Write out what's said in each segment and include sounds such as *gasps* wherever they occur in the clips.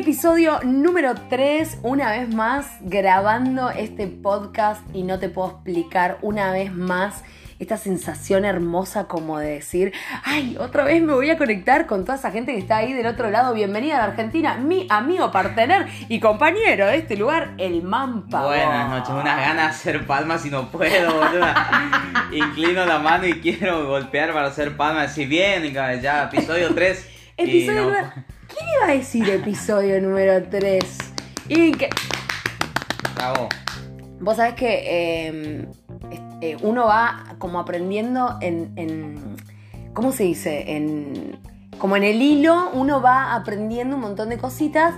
Episodio número 3, una vez más grabando este podcast y no te puedo explicar una vez más esta sensación hermosa como de decir, ay, otra vez me voy a conectar con toda esa gente que está ahí del otro lado. Bienvenida a la Argentina, mi amigo, partener y compañero de este lugar, el Mampa. Buenas noches, unas ganas de hacer palmas y no puedo, boluda. *laughs* Inclino la mano y quiero golpear para hacer palmas. Si bien, ya, episodio 3. *laughs* Episodio número... ¿Quién iba a decir episodio número 3? Y que... Bravo. Vos sabés que em, eh, uno va como aprendiendo en, ¿cómo se dice? En, como en el hilo, uno va aprendiendo un montón de cositas.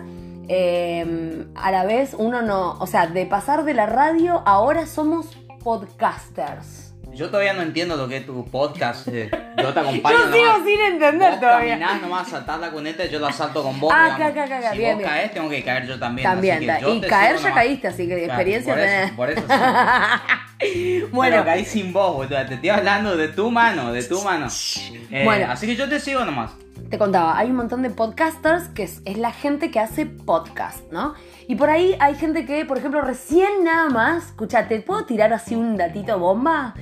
Em, a la vez uno no, o sea, de pasar de la radio, ahora somos podcasters. Yo todavía no entiendo lo que es tu podcast. Eh. Yo te acompaño. yo sigo sin entender vos todavía. Caminás nomás, saltás la cuneta, yo la salto con vos. Ah, acá, acá, acá, si bien, vos bien. caes, tengo que caer yo también. También, así que yo y te caer ya nomás. caíste, así que Claro, experiencia por tenés. eso, por eso *laughs* bueno, Pero caí sin vos, boludo. Te estoy hablando de tu mano, de tu mano. Eh, Bueno. Así que yo te sigo nomás. Te contaba, hay un montón de podcasters que es, es la gente que hace podcast, ¿no? Y por ahí hay gente que, por ejemplo, recién nada más, escuchate, ¿puedo tirar así un datito bomba?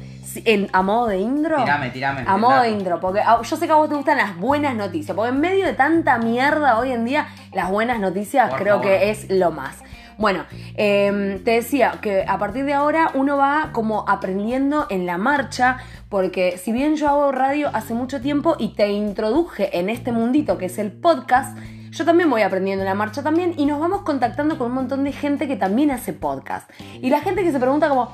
En, a modo de intro. Tirame, tirame. A modo de intro, porque a- yo sé que a vos te gustan las buenas noticias, porque en medio de tanta mierda hoy en día, las buenas noticias Por creo favor. que es lo más. Bueno, em, te decía que a partir de ahora uno va como aprendiendo en la marcha, porque si bien yo hago radio hace mucho tiempo y te introduje en este mundito que es el podcast, yo también voy aprendiendo en la marcha también y nos vamos contactando con un montón de gente que también hace podcast. Y la gente que se pregunta como,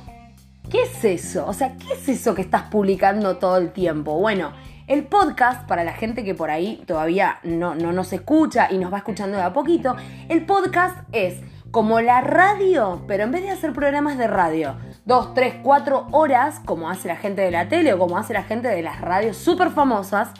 ¿Qué es eso? O sea, ¿qué es eso que estás publicando todo el tiempo? Bueno, el podcast, para la gente que por ahí todavía no, no nos escucha y nos va escuchando de a poquito, el podcast es como la radio, pero en vez de hacer programas de radio, dos, tres, cuatro horas, como hace la gente de la tele o como hace la gente de las radios súper famosas,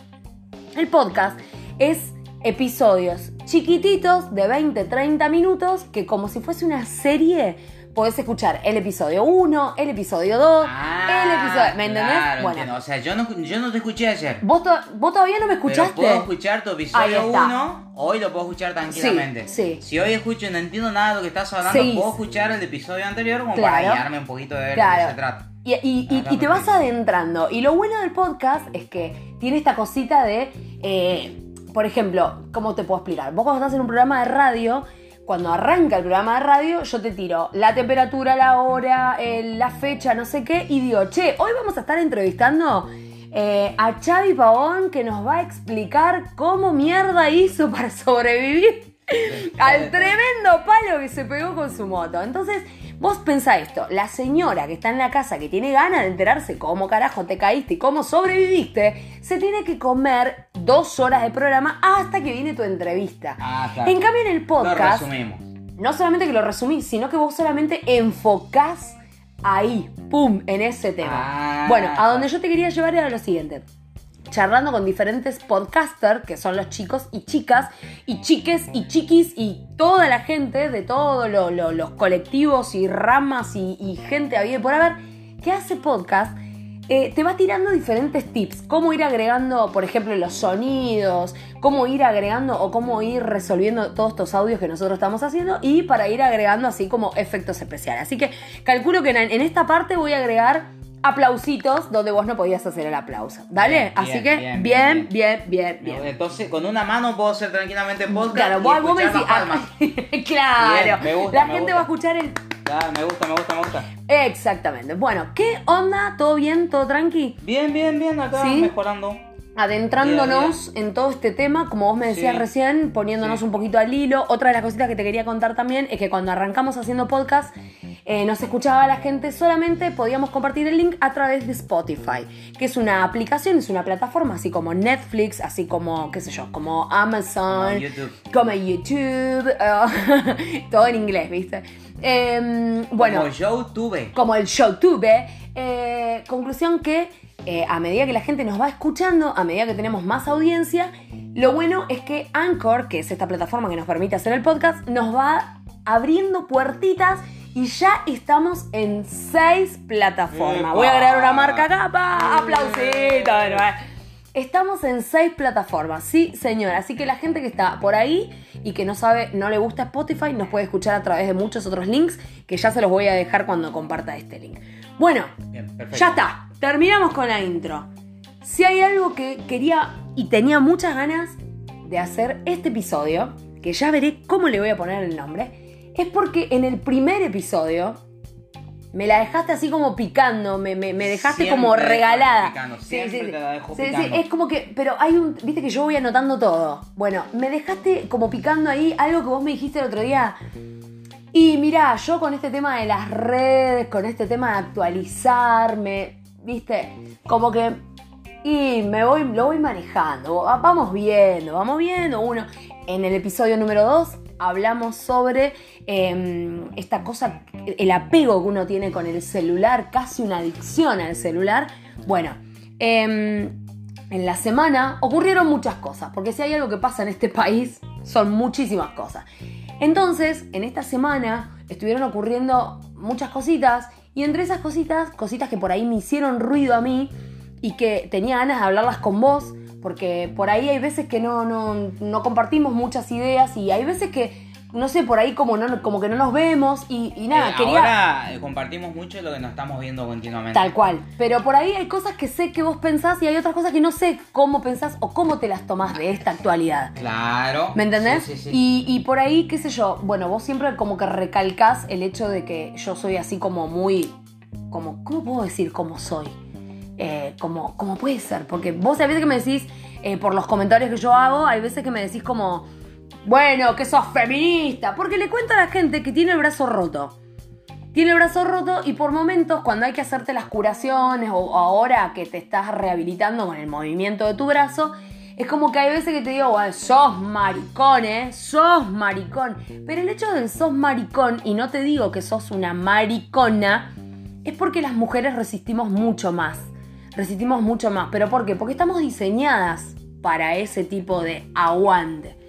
el podcast es episodios chiquititos de 20, 30 minutos que como si fuese una serie podés escuchar el episodio 1, el episodio 2, el episodio... ¿Me entendés? Ah, Claro, bueno, entiendo. O sea, yo no, yo no te escuché ayer. ¿vos, to- vos todavía no me Pero escuchaste. puedo escuchar tu episodio está. 1, hoy lo puedo escuchar tranquilamente. Sí, sí. Si hoy escucho y no entiendo nada de lo que estás hablando, puedo escuchar el episodio anterior como Claro. para guiarme un poquito de ver de Claro. qué se trata. Y, y- y- Acá y te vas adentrando. Y lo bueno del podcast es que tiene esta cosita de, eh, por ejemplo, ¿cómo te puedo explicar? Vos cuando estás en un programa de radio, cuando arranca el programa de radio, yo te tiro la temperatura, la hora, la fecha, no sé qué, y digo, che, hoy vamos a estar entrevistando eh, a Xavi Pavón que nos va a explicar cómo mierda hizo *laughs* para sobrevivir al tremendo palo que se pegó con su moto. Entonces, vos pensá esto, la señora que está en la casa, que tiene ganas de enterarse cómo carajo te caíste y cómo sobreviviste, se tiene que comer dos horas de programa hasta que viene tu entrevista. Ah, claro. En cambio, en el Lo podcast, resumimos. no solamente que lo resumís, sino que vos solamente enfocás ahí, pum, en ese tema. Ah. Bueno, a donde yo te quería llevar era lo siguiente. Charlando con diferentes podcasters, que son los chicos y chicas, y chiques y chiquis, y toda la gente de todos lo- lo- los colectivos y ramas y, y gente había por haber, que hace podcast, eh, te va tirando diferentes tips. Cómo ir agregando, por ejemplo, los sonidos, cómo ir agregando o cómo ir resolviendo todos estos audios que nosotros estamos haciendo y para ir agregando así como efectos especiales. Así que calculo que en, en esta parte voy a agregar aplausitos donde vos no podías hacer el aplauso. ¿Dale? Bien, así que bien, bien, bien, bien. Entonces, con una mano puedo hacer tranquilamente podcast. Claro, y vos, vos me decís. ah, *laughs* claro. Me gusta, la me gente gusta. va a escuchar el. Claro, me gusta, me gusta, me gusta. Exactamente. Bueno, ¿qué onda? ¿Todo bien? ¿Todo tranqui? Bien, bien, bien, acá ¿Sí? mejorando. Adentrándonos en todo este tema, como vos me decías Sí. recién, poniéndonos Sí. un poquito al hilo. Otra de las cositas que te quería contar también es que cuando arrancamos haciendo podcast, eh, nos escuchaba la gente solamente, podíamos compartir el link a través de Spotify, que es una aplicación, es una plataforma, así como Netflix, así como, qué sé yo, como Amazon, Como YouTube. como YouTube, eh, *laughs* todo en inglés, ¿viste? Em, bueno, Como yo tuve. como el YouTube. Eh, conclusión que eh, a medida que la gente nos va escuchando, a medida que tenemos más audiencia, lo bueno es que Anchor, que es esta plataforma que nos permite hacer el podcast, nos va abriendo puertitas y ya estamos en seis plataformas. ¡Epa! Voy a agregar una marca acá, pa, aplausito. Estamos en seis plataformas, sí, señor. Así que la gente que está por ahí y que no sabe, no le gusta Spotify, nos puede escuchar a través de muchos otros links que ya se los voy a dejar cuando comparta este link. Bueno, Bien, ya está. Terminamos con la intro. Si hay algo que quería y tenía muchas ganas de hacer este episodio, que ya veré cómo le voy a poner el nombre, es porque en el primer episodio me la dejaste así como picando, me, me- me dejaste Siempre como regalada. picando, siempre te la dejo Sí, sí, picando. es como que, pero hay un, viste que yo voy anotando todo. Bueno, me dejaste como picando ahí algo que vos me dijiste el otro día. Y mirá, yo con este tema de las redes, con este tema de actualizarme, viste, como que y me voy, lo voy manejando, va- vamos viendo, vamos viendo. Uno, en el episodio número 2 hablamos sobre eh, esta cosa, el apego que uno tiene con el celular, casi una adicción al celular. Bueno, eh, en la semana ocurrieron muchas cosas, porque si hay algo que pasa en este país, son muchísimas cosas. Entonces, en esta semana estuvieron ocurriendo muchas cositas, y entre esas cositas, cositas que por ahí me hicieron ruido a mí, y que tenía ganas de hablarlas con vos, porque por ahí hay veces que no, no, no compartimos muchas ideas, y hay veces que, no sé, por ahí como, no, como que no nos vemos, y, y nada, Eh, quería... Ahora eh, compartimos mucho lo que nos estamos viendo continuamente. Tal cual. Pero por ahí hay cosas que sé que vos pensás y hay otras cosas que no sé cómo pensás o cómo te las tomás de esta actualidad. Claro. ¿Me entendés? Sí, sí, sí. Y, y por ahí, qué sé yo, bueno, vos siempre como que recalcás el hecho de que yo soy así como muy, como, ¿cómo puedo decir cómo soy? Eh, como, como puede ser, porque vos a veces que me decís, eh, por los comentarios que yo hago, hay veces que me decís como, bueno, que sos feminista, porque le cuento a la gente que tiene el brazo roto. Tiene el brazo roto y por momentos cuando hay que hacerte las curaciones o ahora que te estás rehabilitando con el movimiento de tu brazo, es como que hay veces que te digo, bueno, sos maricón, ¿eh? Sos maricón. Pero el hecho de sos maricón, y no te digo que sos una maricona, es porque las mujeres resistimos mucho más. Resistimos mucho más. ¿Pero por qué? Porque estamos diseñadas para ese tipo de aguante.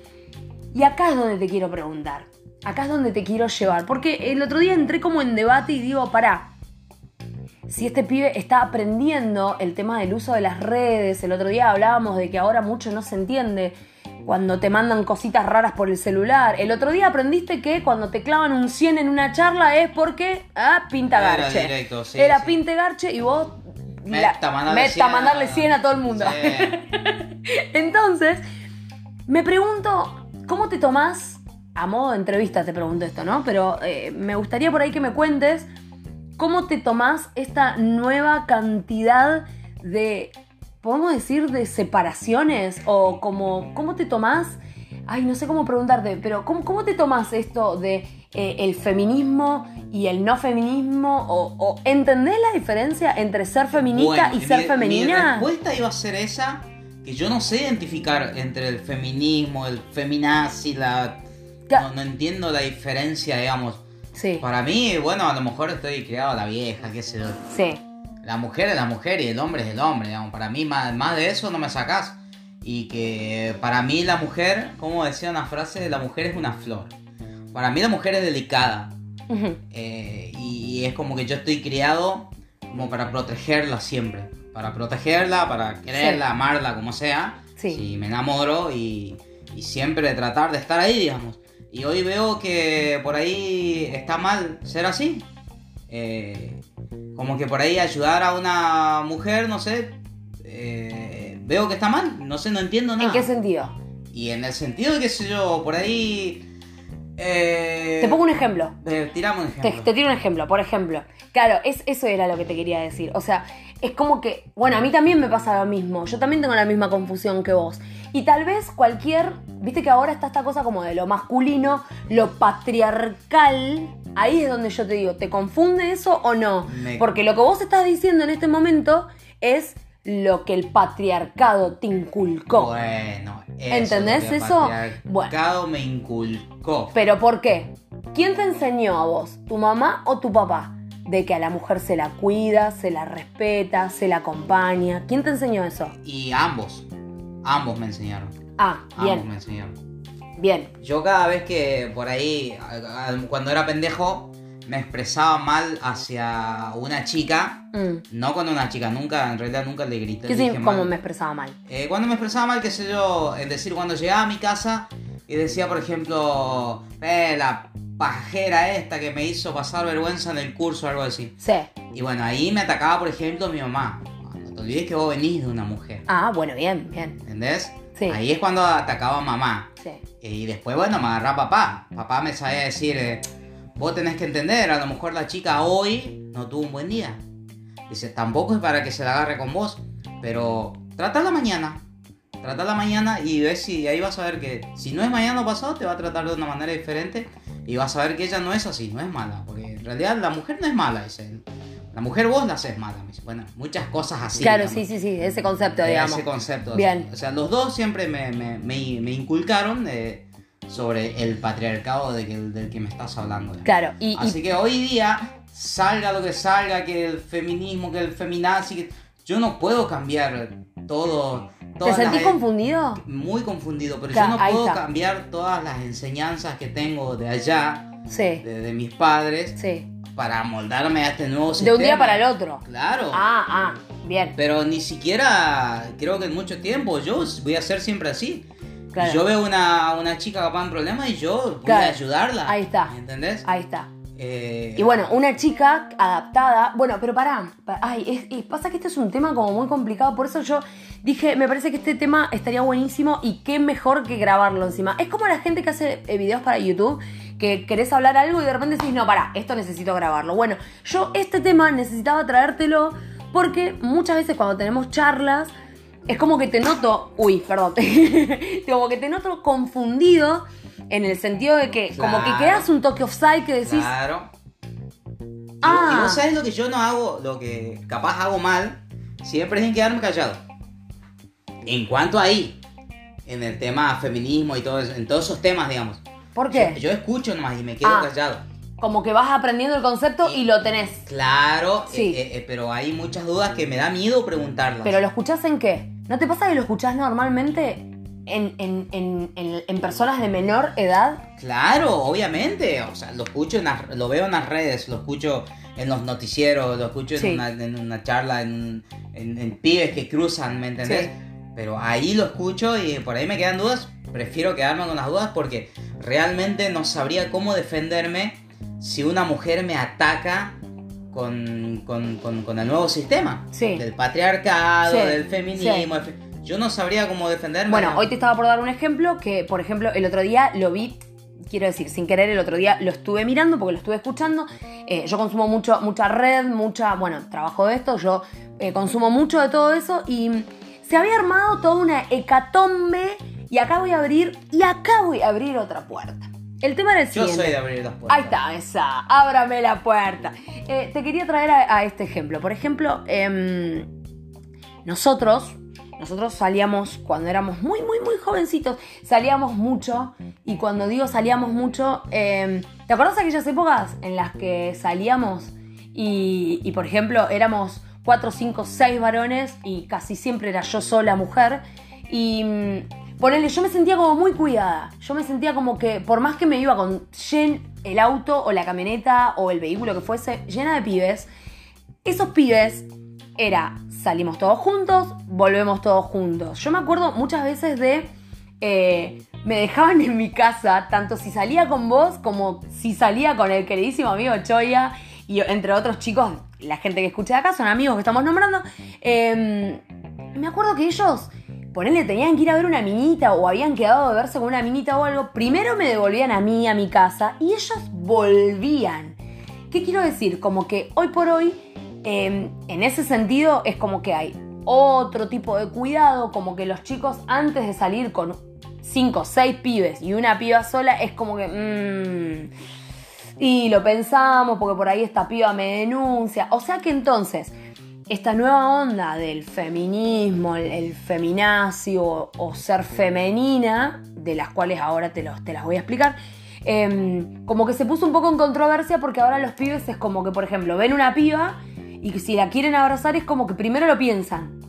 Y acá es donde te quiero preguntar. Acá es donde te quiero llevar. Porque el otro día entré como en debate y digo, pará. Si este pibe está aprendiendo el tema del uso de las redes, el otro día hablábamos de que ahora mucho no se entiende cuando te mandan cositas raras por el celular. El otro día aprendiste que cuando te clavan un 100 en una charla es porque, ah, pinta Era garche. directo, sí, Era sí. pinte garche y vos... Meta, mandarle meta, 100 a- mandarle 100 a todo el mundo. Sí. *laughs* Entonces, me pregunto, ¿cómo te tomás? A modo de entrevista te pregunto esto, ¿no? Pero eh, me gustaría por ahí que me cuentes cómo te tomás esta nueva cantidad de, podemos decir, de separaciones o como, ¿cómo te tomás? Ay, no sé cómo preguntarte, pero ¿cómo, cómo te tomás esto de eh, el feminismo y el no feminismo? O, o entendés la diferencia entre ser feminista Bueno, y ser mi- Mi femenina? respuesta iba a ser esa, que yo no sé identificar entre el feminismo, el feminazi, la... No, no entiendo la diferencia, digamos. Sí, Para mí, bueno, a lo mejor estoy criado a la vieja, qué sé yo. sí. La mujer es la mujer y el hombre es el hombre, digamos. Para mí, más, más de eso no me sacás. Y que para mí la mujer, como decía una frase, la mujer es una flor. Para mí la mujer es delicada. Ujú. Eh, y es como que yo estoy criado como para protegerla siempre. Para protegerla, para quererla, Sí. amarla, como sea. Sí. Si me enamoro y, y siempre tratar de estar ahí, digamos. Y hoy veo que por ahí está mal ser así. Eh, como que por ahí ayudar a una mujer, no sé, eh, veo que está mal. No sé, no entiendo nada. ¿En qué sentido? Y en el sentido de que sé yo, por ahí... eh, Te pongo un ejemplo. eh, tirame un Te, ejemplo. te tiro un ejemplo, por ejemplo. Claro, es, eso era lo que te quería decir. O sea, es como que, bueno, a mí también me pasa lo mismo. Yo también tengo la misma confusión que vos. Y tal vez cualquier, viste que ahora está esta cosa como de lo masculino, lo patriarcal. Ahí es donde yo te digo, ¿te confunde eso o no? Me- Porque lo que vos estás diciendo en este momento es lo que el patriarcado te inculcó. Bueno, eso ¿Entendés el eso? patriarcado me inculcó. ¿Pero por qué? ¿Quién te enseñó a vos? ¿Tu mamá o tu papá? De que a la mujer se la cuida, se la respeta, se la acompaña. ¿Quién te enseñó eso? Y ambos, ambos me enseñaron. Ah, Ambos bien, me enseñaron. bien. Yo cada vez que por ahí, cuando era pendejo, me expresaba mal hacia una chica, Mm. no con una chica, nunca, en realidad nunca le grité. ¿Qué le sí, cómo mal. me expresaba mal? Eh, cuando me expresaba mal, qué sé yo, es decir, cuando llegaba a mi casa y decía, por ejemplo, eh, la pajera esta que me hizo pasar vergüenza en el curso o algo así. Sí. Y bueno, ahí me atacaba, por ejemplo, mi mamá. No te olvides que vos venís de una mujer, Ah, bueno, bien, bien. ¿entendés? Sí. Ahí es cuando atacaba a mamá. Sí. Y después, bueno, me agarraba papá. Papá me sabía decir, eh, vos tenés que entender, a lo mejor la chica hoy no tuvo un buen día. Dice, tampoco es para que se la agarre con vos, pero tratala mañana. Tratala mañana y ves si ahí vas a ver que si no es mañana o pasado, te va a tratar de una manera diferente y vas a ver que ella no es así, no es mala. Porque en realidad la mujer no es mala, dice él. La mujer vos la haces mala. me dice. Bueno, muchas cosas así. claro, digamos. sí, sí, sí, ese concepto, digamos. ese concepto. Bien. O sea, los dos siempre me, me, me- me inculcaron eh, sobre el patriarcado de que- del que me estás hablando. Claro, y, y- Así que hoy día, salga lo que salga, que el feminismo, que el feminazi, que yo no puedo cambiar todo. ¿te sentís confundido? Muy confundido, pero Claro, yo no puedo cambiar todas las enseñanzas que tengo de allá, Sí, de, de mis padres, sí. para moldarme a este nuevo De sistema. un día para el otro. Claro. Ah, ah, bien. Pero ni siquiera creo que en mucho tiempo yo voy a ser siempre así. Claro. Yo veo una, una chica capaz en problemas y yo voy a ayudarla. Ahí está. ¿Entendés? Ahí está. Eh, Y bueno, una chica adaptada. Bueno, pero pará. pa- Ay, es, es- pasa que este es un tema como muy complicado. Por eso yo dije, me parece que este tema estaría buenísimo y qué mejor que grabarlo encima. Es como la gente que hace eh, videos para YouTube, que querés hablar algo y de repente decís, no, pará, esto necesito grabarlo. Bueno, yo este tema necesitaba traértelo porque muchas veces cuando tenemos charlas. Es como que te noto, uy, perdón, *laughs* como que te noto confundido en el sentido de que como que quedas un toque offside que decís, Claro. Y, Ah. y vos sabés lo que yo no hago, lo que capaz hago mal, siempre es en quedarme callado. En cuanto ahí, en el tema feminismo y todo eso, en todos esos temas, digamos. ¿por qué? Yo, yo escucho nomás y me quedo Ah. callado. Como que vas aprendiendo el concepto y, Y- lo tenés. Claro, Sí. eh, eh, eh, pero hay muchas dudas que me da miedo preguntarlas. Pero lo escuchás en qué? ¿No te pasa que lo escuchás normalmente en, en- en- en- personas de menor edad? Claro, obviamente. O sea, lo escucho, en las- lo veo en las redes, lo escucho en los noticieros, lo escucho en, una, en una charla, en, pibes que cruzan, ¿me entendés? Sí. Pero ahí lo escucho y por ahí me quedan dudas. Prefiero quedarme con las dudas porque realmente no sabría cómo defenderme si una mujer me ataca con, con- con- con el nuevo sistema. Sí. Del patriarcado, Sí, del feminismo. fe- Yo no sabría cómo defenderme. Bueno, hoy te estaba por dar un ejemplo que, por ejemplo, el otro día lo vi, quiero decir, sin querer, el otro día lo estuve mirando porque lo estuve escuchando. Eh, yo consumo mucho, mucha red, mucha, bueno, trabajo de esto, yo eh, consumo mucho de todo eso y se había armado toda una hecatombe y acá voy a abrir, y acá voy a abrir otra puerta. El tema era el Yo soy de abrir las puertas. Ahí está, esa. Ábrame la puerta. Eh, te quería traer a, a este ejemplo. Por ejemplo, em, nosotros, nosotros salíamos cuando éramos muy, muy, muy jovencitos, salíamos mucho. Y cuando digo salíamos mucho, em, ¿te acuerdas de aquellas épocas en las que salíamos y, y, por ejemplo, éramos 4, 5, 6 varones y casi siempre era yo sola mujer? Y ponele, yo me sentía como muy cuidada. Yo me sentía como que, por más que me iba con llen- el auto o la camioneta o el vehículo que fuese llena de pibes, esos pibes era salimos todos juntos, volvemos todos juntos. Yo me acuerdo muchas veces de eh, me dejaban en mi casa, tanto si salía con vos como si salía con el queridísimo amigo Choya y entre otros chicos, la gente que escucha de acá son amigos que estamos nombrando. Eh, me acuerdo que ellos, ponele, tenían que ir a ver una minita o habían quedado de verse con una minita o algo. Primero me devolvían a mí, a mi casa, y ellos volvían. ¿Qué quiero decir? Como que hoy por hoy, eh, en ese sentido, es como que hay otro tipo de cuidado, como que los chicos antes de salir con cinco, seis pibes y una piba sola, es como que... mm, y lo pensamos porque por ahí esta piba me denuncia. O sea que entonces, esta nueva onda del feminismo, el, el feminacio o, o ser femenina, de las cuales ahora te, los, te las voy a explicar, em, como que se puso un poco en controversia porque ahora los pibes es como que, por ejemplo, ven una piba y que si la quieren abrazar es como que primero lo piensan.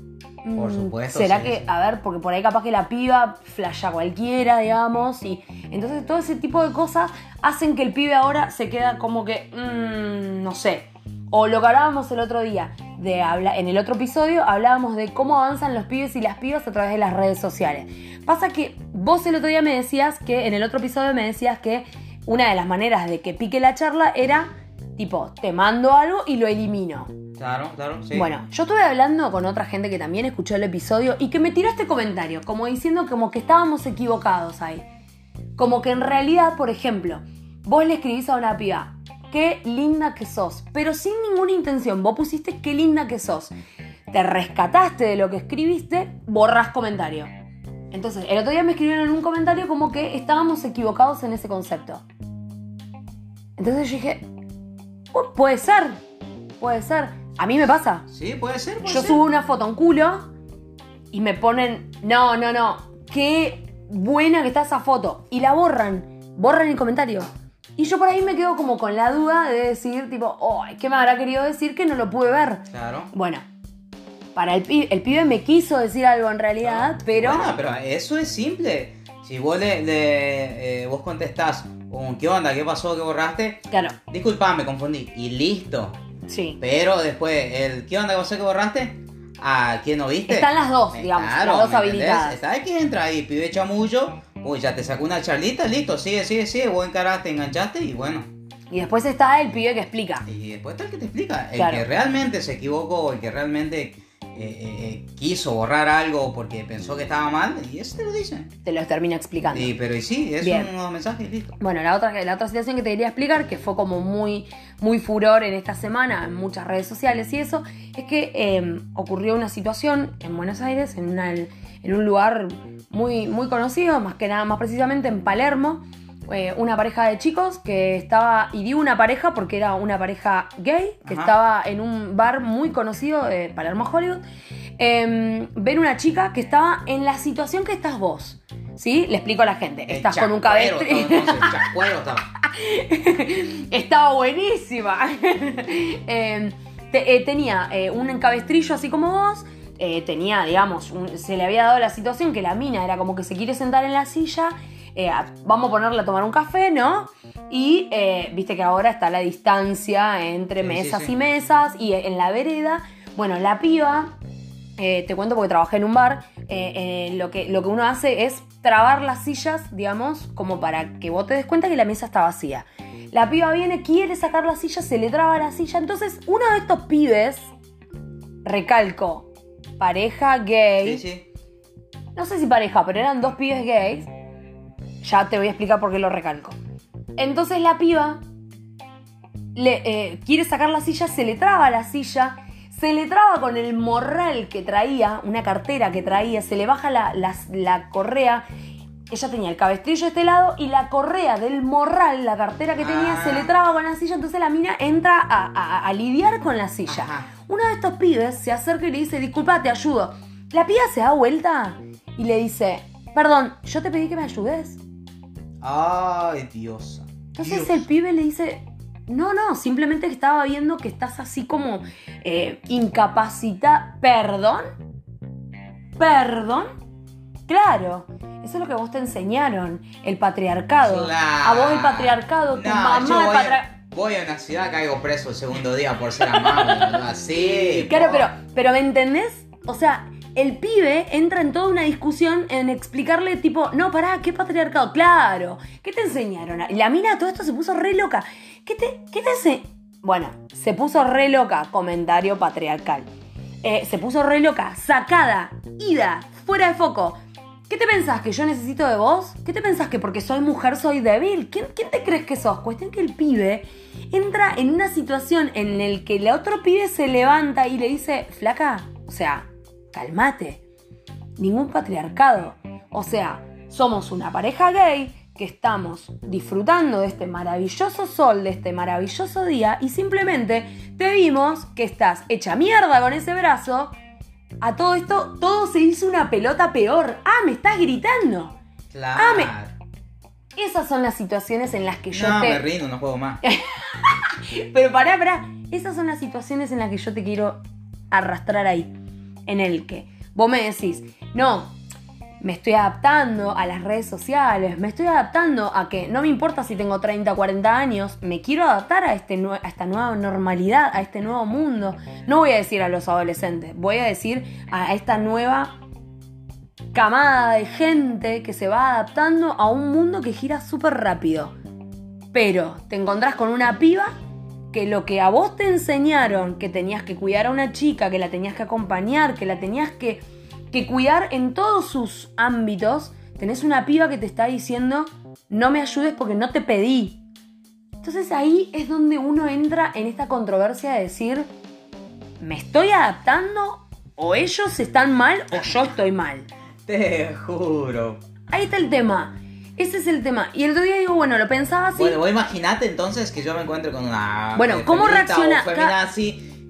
Por mm, supuesto, ¿Será sí, que, sí. a ver, porque por ahí capaz que la piba flasha cualquiera, digamos, y entonces todo ese tipo de cosas hacen que el pibe ahora se queda como que, mm, no sé. O lo que hablábamos el otro día, de habla en el otro episodio hablábamos de cómo avanzan los pibes y las pibas a través de las redes sociales. Pasa que vos el otro día me decías que, en el otro episodio me decías que una de las maneras de que pique la charla era, tipo, te mando algo y lo elimino. Claro, claro, sí. Bueno, yo estuve hablando con otra gente que también escuchó el episodio y que me tiró este comentario, como diciendo como que estábamos equivocados ahí. Como que en realidad, por ejemplo, vos le escribís a una piba, qué linda que sos, pero sin ninguna intención, vos pusiste qué linda que sos. Te rescataste de lo que escribiste, borras comentario. Entonces, el otro día me escribieron en un comentario como que estábamos equivocados en ese concepto. Entonces yo dije, "Uh, puede ser, puede ser. A mí me pasa. Sí, puede ser, puede Yo ser. subo una foto en culo y me ponen, no, no, no, qué buena que está esa foto. Y la borran, borran el comentario. Y yo por ahí me quedo como con la duda de decir, tipo, oh, ¿qué me habrá querido decir que no lo pude ver? Claro. Bueno, para el pibe, el pibe me quiso decir algo en realidad, pero... Bueno, pero eso es simple. Si vos le, le, eh, vos contestás un ¿qué onda? ¿Qué pasó? ¿Qué borraste? Claro, Disculpa, me confundí. Y listo. sí. Pero después, el ¿qué onda? ¿Qué pasó? ¿Qué borraste? ¿A quién no viste? Están las dos, digamos, claro, las dos habilitadas. ¿Sabes quién entra ahí? Pibe chamullo. Uy, ya te sacó una charlita, listo. Sigue, sigue, sigue. Vos encaraste, enganchaste y bueno. Y después está el pibe que explica. Y después está el que te explica. El Claro. que realmente se equivocó, el que realmente eh, eh, eh, quiso borrar algo porque pensó que estaba mal, y ese te lo dice. Te lo termina explicando. Y, pero y sí, es Bien. un mensaje y listo. Bueno, la otra, la otra situación que te quería explicar, que fue como muy, muy furor en esta semana en muchas redes sociales y eso, es que eh, ocurrió una situación en Buenos Aires, en, una- en un lugar muy, muy conocido, más que nada, más precisamente en Palermo, eh, una pareja de chicos que estaba, y digo una pareja porque era una pareja gay, que Ajá. estaba en un bar muy conocido de Palermo, Hollywood, eh, ven una chica que estaba en la situación que estás vos. ¿Sí? Le explico a la gente. Estás con un cabestri. *laughs* estaba, buenísima. *laughs* Eh, te- eh, tenía eh, un cabestrillo así como vos. Eh, tenía, digamos, un- se le había dado la situación que la mina era como que se quiere sentar en la silla. eh, vamos a ponerle a tomar un café, ¿no? Y eh, viste que ahora está la distancia entre Sí, mesas sí. y mesas y en la vereda. Bueno, la piba te cuento porque trabajé en un bar, lo, que, lo que uno hace es trabar las sillas, digamos, como para que vos te des cuenta que la mesa está vacía. La piba viene, quiere sacar la silla, se le traba la silla, entonces uno de estos pibes, recalco, pareja gay, Sí, sí. no sé si pareja, pero eran dos pibes gays, ya te voy a explicar por qué lo recalco. Entonces la piba le, eh, quiere sacar la silla, se le traba la silla, se le traba con el morral que traía, una cartera que traía, se le baja la, la- la correa. Ella tenía el cabestrillo de este lado y la correa del morral, la cartera que tenía, Ah. se le traba con la silla. Entonces la mina entra a, a- a lidiar con la silla. Ajá. Uno de estos pibes se acerca y le dice, disculpa, te ayudo. La piba se da vuelta y le dice, perdón, yo te pedí que me ayudes. Ay, Dios. Entonces Dios. el pibe le dice, no, no, simplemente estaba viendo que estás así como eh, incapacita. ¿Perdón? ¿Perdón? Claro, eso es lo que vos te enseñaron, el patriarcado. Claro. A vos el patriarcado, tu No, mamá el voy, patriarcado. a, voy a una ciudad, caigo preso el segundo día por ser amable, boludo, así. *laughs* Claro, po. pero, pero ¿me entendés? O sea, el pibe entra en toda una discusión en explicarle tipo, no, pará, ¿qué patriarcado? Claro, ¿qué te enseñaron? Y la mina todo esto se puso re loca. ¿Qué te, qué te ense- Bueno, se puso re loca, comentario patriarcal. Eh, se puso re loca, sacada, ida, fuera de foco. ¿Qué te pensás que yo necesito de vos? ¿Qué te pensás que porque soy mujer soy débil? ¿Quién, quién te crees que sos? Cuestión que el pibe entra en una situación en la que el otro pibe se levanta y le dice, flaca, o sea, cálmate. Ningún patriarcado. O sea, somos una pareja gay que estamos disfrutando de este maravilloso sol, de este maravilloso día y simplemente te vimos que estás hecha mierda con ese brazo. A todo esto, todo se hizo una pelota peor. Ah, me estás gritando. Claro. Ah, me- Esas son las situaciones en las que yo no, te... me rindo, no juego más. *laughs* Pero pará, pará. Esas son las situaciones en las que yo te quiero arrastrar ahí. En el que vos me decís, no, me estoy adaptando a las redes sociales, me estoy adaptando a que no me importa si tengo 30 o 40 años, me quiero adaptar a, este a esta nueva normalidad, a este nuevo mundo. No voy a decir a los adolescentes, voy a decir a esta nueva camada de gente que se va adaptando a un mundo que gira súper rápido. Pero te encontrás con una piba que lo que a vos te enseñaron, que tenías que cuidar a una chica, que la tenías que acompañar, que la tenías que, que cuidar en todos sus ámbitos, tenés una piba que te está diciendo, no me ayudes porque no te pedí. Entonces ahí es donde uno entra en esta controversia de decir, ¿me estoy adaptando? ¿O ellos están mal o yo estoy mal? Te juro. Ahí está el tema. Ese es el tema. Y el otro día digo, bueno, lo pensaba así. Bueno, vos imaginate entonces que yo me encuentre con una. Bueno, ¿cómo reacciona- o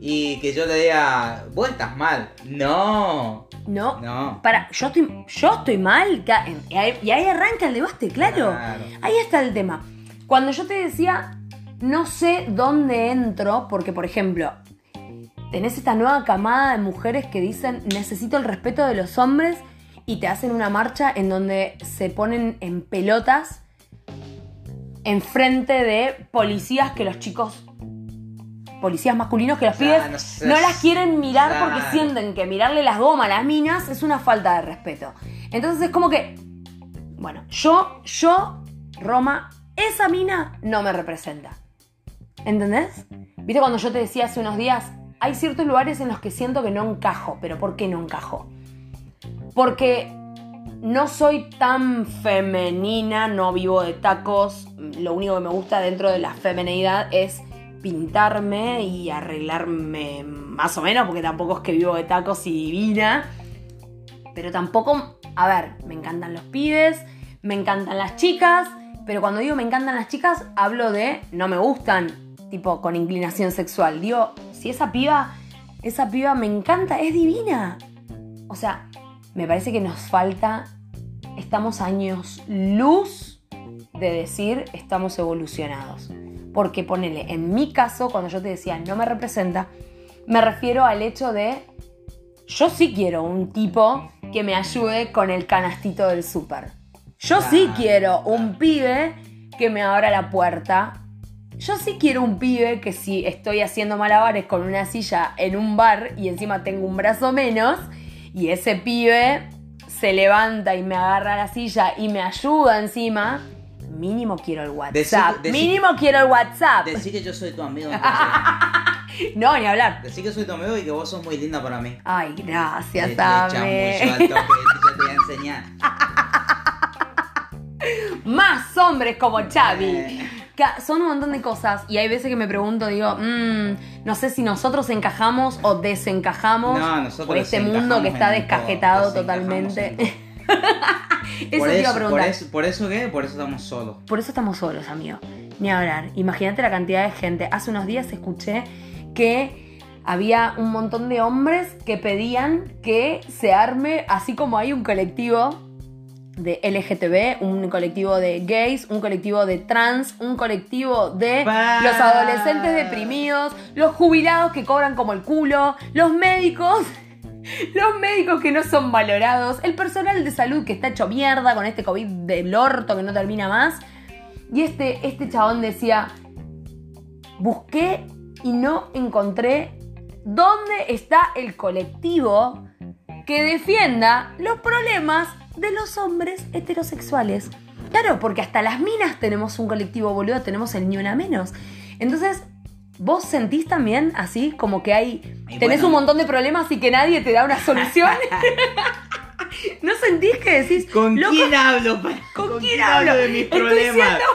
y que yo le diga, vos estás mal. No. no, No. Para, yo estoy, yo estoy mal. ca- Y ahí, y ahí arranca el debate, claro. Claro. Ahí está el tema. Cuando yo te decía, no sé dónde entro, porque por ejemplo, tenés esta nueva camada de mujeres que dicen, necesito el respeto de los hombres y te hacen una marcha en donde se ponen en pelotas enfrente de policías que los chicos policías masculinos que los pibes no no, sé. las quieren mirar porque sienten que mirarle las gomas a las minas es una falta de respeto. Entonces es como que, bueno, yo, yo, Roma, esa mina no me representa. ¿Entendés? ¿Viste cuando yo te decía hace unos días, hay ciertos lugares en los que siento que no encajo, pero ¿por qué no encajo? Porque no soy tan femenina, no vivo de tacos, lo único que me gusta dentro de la femenidad es pintarme y arreglarme más o menos, porque tampoco es que vivo de tacos y divina. Pero tampoco, a ver, me encantan los pibes, me encantan las chicas, pero cuando digo me encantan las chicas, hablo de no me gustan, tipo con inclinación sexual. Digo, si esa piba, esa piba me encanta, es divina. O sea, me parece que nos falta, estamos años luz de decir estamos evolucionados. Porque ponele, en mi caso, cuando yo te decía no me representa, me refiero al hecho de yo sí quiero un tipo que me ayude con el canastito del súper. Yo sí quiero un pibe que me abra la puerta. Yo sí quiero un pibe que si estoy haciendo malabares con una silla en un bar y encima tengo un brazo menos y ese pibe se levanta y me agarra la silla y me ayuda encima, mínimo quiero el WhatsApp. decí- mínimo quiero el WhatsApp. Decí que yo soy tu amigo. entonces. *laughs* No, ni hablar. Decí que soy tu amigo y que vos sos muy linda para mí. Ay, gracias, Le- le echa Ame. mucho al toque, yo te voy a enseñar. *laughs* Más hombres como Xavi. Eh. Son un montón de cosas y hay veces que me pregunto, digo, mm, no sé si nosotros encajamos o desencajamos No, nosotros por este mundo que está descajetado totalmente. Eso por, te iba a eso, por, preguntar. eso, ¿Por eso qué? Por eso estamos solos. Por eso estamos solos, amigo. Ni hablar. Imagínate la cantidad de gente. Hace unos días escuché que había un montón de hombres que pedían que se arme, así como hay un colectivo de LGTB, un colectivo de gays, un colectivo de trans, un colectivo de los adolescentes deprimidos, los jubilados que cobran como el culo, los médicos los médicos que no son valorados, el personal de salud que está hecho mierda con este COVID del orto que no termina más. Y este, este chabón decía, busqué y no encontré dónde está el colectivo que defienda los problemas de los hombres heterosexuales. Claro, porque hasta las minas tenemos un colectivo, boludo, tenemos el ni menos. Entonces, ¿vos sentís también así como que hay... Y tenés bueno. un montón de problemas y que nadie te da una solución? *laughs* ¿No sentís que decís... ¿Con "Loco, quién hablo? pa- *laughs* ¿Con, quién hablo? de mis problemas? *laughs*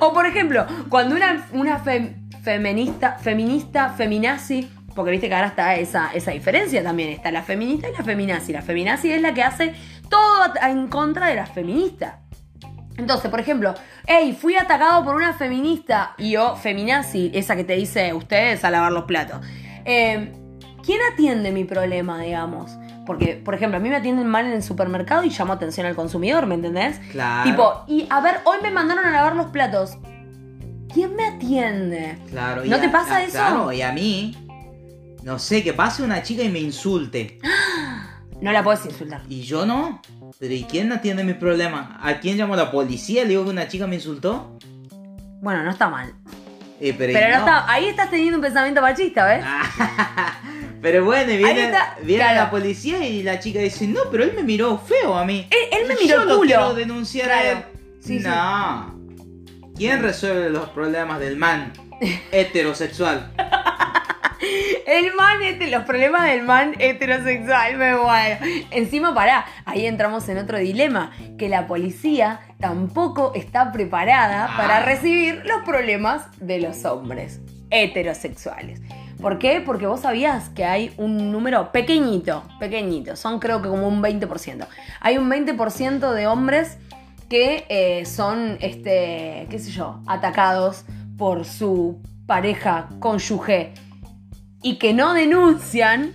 O por ejemplo, cuando una, una fem- feminista, feminista, feminazi, porque viste que ahora está esa, esa diferencia también, está la feminista y la feminazi. La feminazi es la que hace todo en contra de la feminista. Entonces, por ejemplo, hey, fui atacado por una feminista y o feminazi, esa que te dice ustedes a lavar los platos. Eh, ¿Quién atiende mi problema, digamos? Porque, por ejemplo, a mí me atienden mal en el supermercado y llamo atención al consumidor, ¿me entendés? Claro. Tipo, y a ver, hoy me mandaron a lavar los platos. ¿Quién me atiende? Claro, y ¿No te a- pasa a- eso? Claro, y a mí, no sé, que pase una chica y me insulte. *gasps* *gasps* No la puedes insultar. Y yo no. Pero ¿y quién atiende mis problemas? ¿A quién llamo a la policía? Le digo que una chica me insultó. Bueno, no está mal. Eh, pero Pero no está, ahí estás teniendo un pensamiento machista, ¿ves? *laughs* pero bueno, y viene, está, viene claro. la policía y la chica dice, no, pero él me miró feo a mí. Él- él me Yo miró el lo culo. quiero denunciar a Claro. él. Sí, sí. no. ¿Quién resuelve los problemas del man *laughs* heterosexual? El man, este, los problemas del man heterosexual, me muero. Encima, pará, ahí entramos en otro dilema, que la policía tampoco está preparada Ah. para recibir los problemas de los hombres heterosexuales. ¿Por qué? Porque vos sabías que hay un número pequeñito, pequeñito, son creo que como un 20%. Hay un 20% de hombres que eh, son, este, qué sé yo, atacados por su pareja, cónyuge, y que no denuncian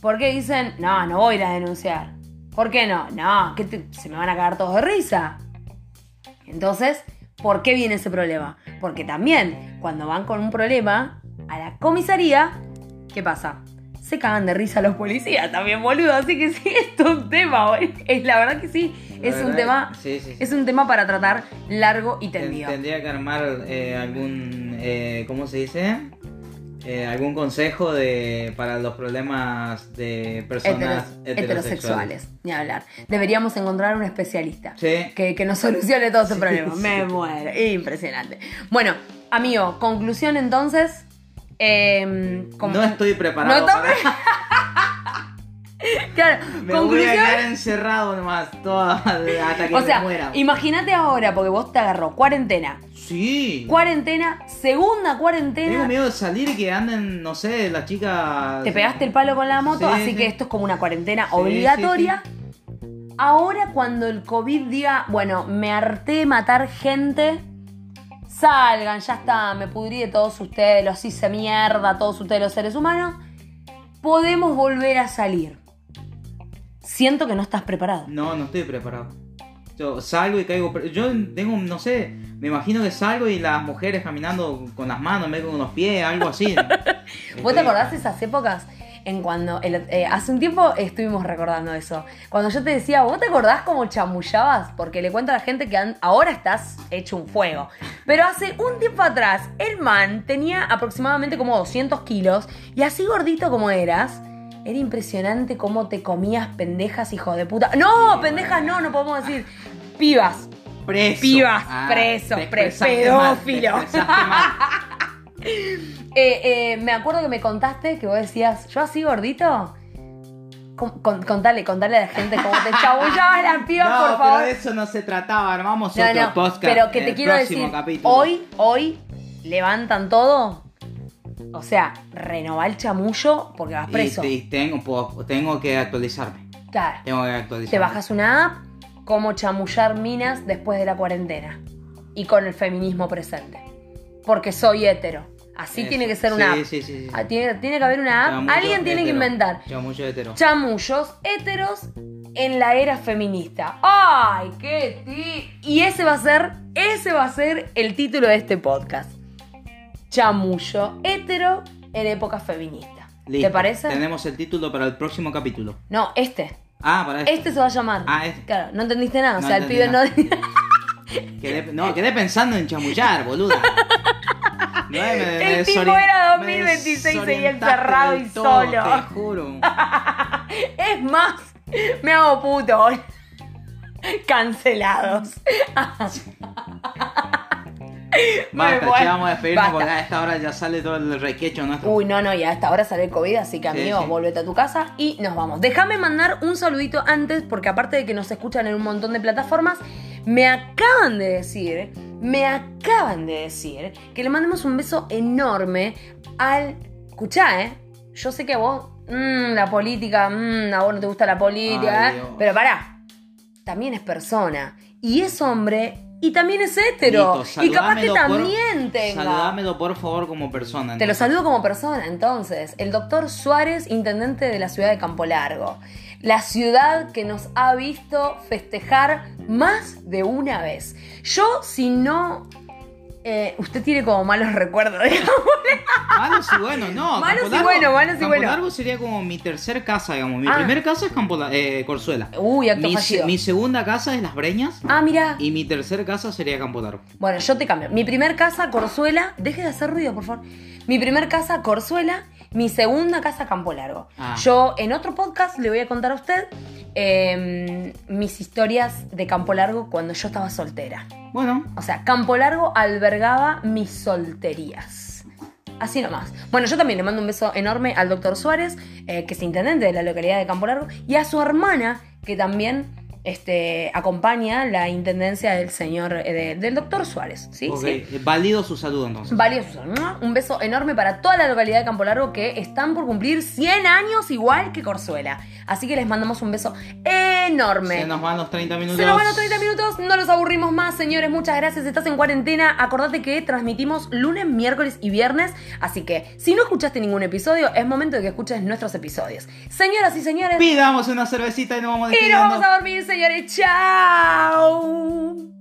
porque dicen, no, no voy a ir a denunciar. ¿Por qué no? No, que te- se me van a cagar todos de risa. Entonces, ¿por qué viene ese problema? Porque también, cuando van con un problema a la comisaría, ¿qué pasa? Se cagan de risa los policías también, boludo. Así que sí, esto *laughs* es un tema, boludo. Es la verdad que sí. La Es un tema. sí, sí, sí. Es un tema para tratar largo y tendido. Tendría que armar eh, algún, eh, ¿cómo se dice? Eh, algún consejo de para los problemas de personas Heteros- heterosexuales. heterosexuales, ni hablar. Deberíamos encontrar un especialista Sí. que, que nos solucione todo ese Sí, problema. sí. Me muero. Impresionante. Bueno, amigo, conclusión entonces. em, No estoy preparado No para... *laughs* *laughs* Claro, Me voy a conclusión. quedar encerrado nomás toda, hasta que O me sea, muera. imagínate ahora, porque vos te agarró cuarentena. Sí. Cuarentena, segunda Tengo cuarentena. miedo de salir y que anden, no sé, las chicas... Te pegaste el palo con la moto, Sí, así sí. que esto es como una cuarentena Sí, obligatoria. Ahora cuando el COVID diga, bueno, me harté de matar gente, salgan, ya está, me pudrí de todos ustedes, los hice mierda, todos ustedes los seres humanos, podemos volver a salir. Siento que no estás preparado. No, no estoy preparado. Yo salgo y caigo... Yo tengo, no sé, me imagino que salgo y las mujeres caminando con las manos, me con los pies, algo así. *laughs* ¿Vos te acordás de esas épocas? En cuando, el- eh, hace un tiempo estuvimos recordando eso. Cuando yo te decía, ¿vos te acordás cómo chamullabas? Porque le cuento a la gente que an- ahora estás hecho un fuego. Pero hace un tiempo atrás, el man tenía aproximadamente como 200 kilos y así gordito como eras, era impresionante cómo te comías pendejas, hijo de puta. No, pendejas no, no podemos decir. Pibas. Preso. Pibas, Ah, preso, te pre- expresaste mal, te pedófilo. expresaste mal. *laughs* Eh, eh, me acuerdo que me contaste que vos decías, yo así gordito. Con- con- contale, contale a la gente cómo te *laughs* chabullabas la piba, no, por favor. pero de eso no se trataba. Armamos No, otro no, podcast. pero que te quiero decir, capítulo. hoy, hoy levantan todo. O sea, renová el chamullo porque vas Y preso. te- tengo, puedo- tengo que actualizarme. Claro. Tengo que actualizarme. Te bajas una app, cómo chamullar minas después de la cuarentena. Y con el feminismo presente. Porque soy hetero. Así Eso. tiene que ser una Sí, app. sí, sí, sí. Ah, Tiene, tiene que haber una app. Chamullo Alguien tiene que inventar. Chamullo hetero. chamullos héteros en la era feminista. ¡Ay, qué ti! Y ese va a ser, ese va a ser el título de este podcast. Chamullo hétero en época feminista. Listo. ¿Te parece? Tenemos el título para el próximo capítulo. No, este. Ah, para este. Este se va a llamar. Ah, este. Claro, no entendiste nada. O No sea, el pibe no. *laughs* Quedé, no, quedé pensando en chamullar. No, me- me El tipo era me 2026 seguía encerrado y todo, solo. Te juro. *laughs* es más, me hago puto. hoy. *laughs* Cancelados. Basta, bueno, vamos a despedirnos basta. porque a esta hora ya sale todo el requecho nuestro. Uy, no, no, y a esta hora sale el COVID, así que Sí, amigo, sí. volvete a tu casa y nos vamos. Déjame mandar un saludito antes, porque aparte de que nos escuchan en un montón de plataformas, me acaban de decir, me acaban de decir que le mandemos un beso enorme al. Escuchá, ¿eh? Yo sé que a vos, mm, la política, mm, a vos no te gusta la política, Ay, ¿eh? Pero pará, también es persona. Y es hombre. Y también es hetero. Listo, y capaz que saludámelo por- también tenga. Saludámelo por favor como persona. Te lo saludo como persona, entonces. El doctor Suárez, intendente de la ciudad de Campo Largo. La ciudad que nos ha visto festejar más de una vez. Yo, si no Eh, usted tiene como malos recuerdos, *laughs* digamos. Malos y buenos, no. Malos Campo y buenos, malos y Campo buenos. Largo sería como mi tercer casa, digamos. Mi Ah. primer casa es Campo eh, Corzuela. Uy, acto mi, fallido. mi segunda casa es Las Breñas. Ah, mira. Y mi tercer casa sería Campo Largo. Bueno, yo te cambio. Mi primer casa, Corzuela. Deje de hacer ruido, por favor. Mi primer casa, Corzuela. Mi segunda casa, Campo Largo. Ah. Yo en otro podcast le voy a contar a usted eh, mis historias de Campo Largo cuando yo estaba soltera. Bueno, O sea, Campo Largo albergaba mis solterías. Así nomás. Bueno, yo también le mando un beso enorme al doctor Suárez, eh, que es intendente de la localidad de Campo Largo, y a su hermana, que también este, acompaña la intendencia del señor, eh, de- del doctor Suárez. ¿sí? ¿Sí? eh, Válido su saludo entonces. Valioso. ¡mua! Un beso enorme para toda la localidad de Campo Largo que están por cumplir 100 años igual que Corzuela. Así que les mandamos un beso enorme. Se nos van los 30 minutos. Se nos van los 30 minutos, no los aburrimos más, señores. Muchas gracias. Estás en cuarentena. Acordate que transmitimos lunes, miércoles y viernes. Así que si no escuchaste ningún episodio, es momento de que escuches nuestros episodios. Señoras y señores, Pidamos una cervecita y nos vamos y nos vamos a dormir, señores. ¡Chao!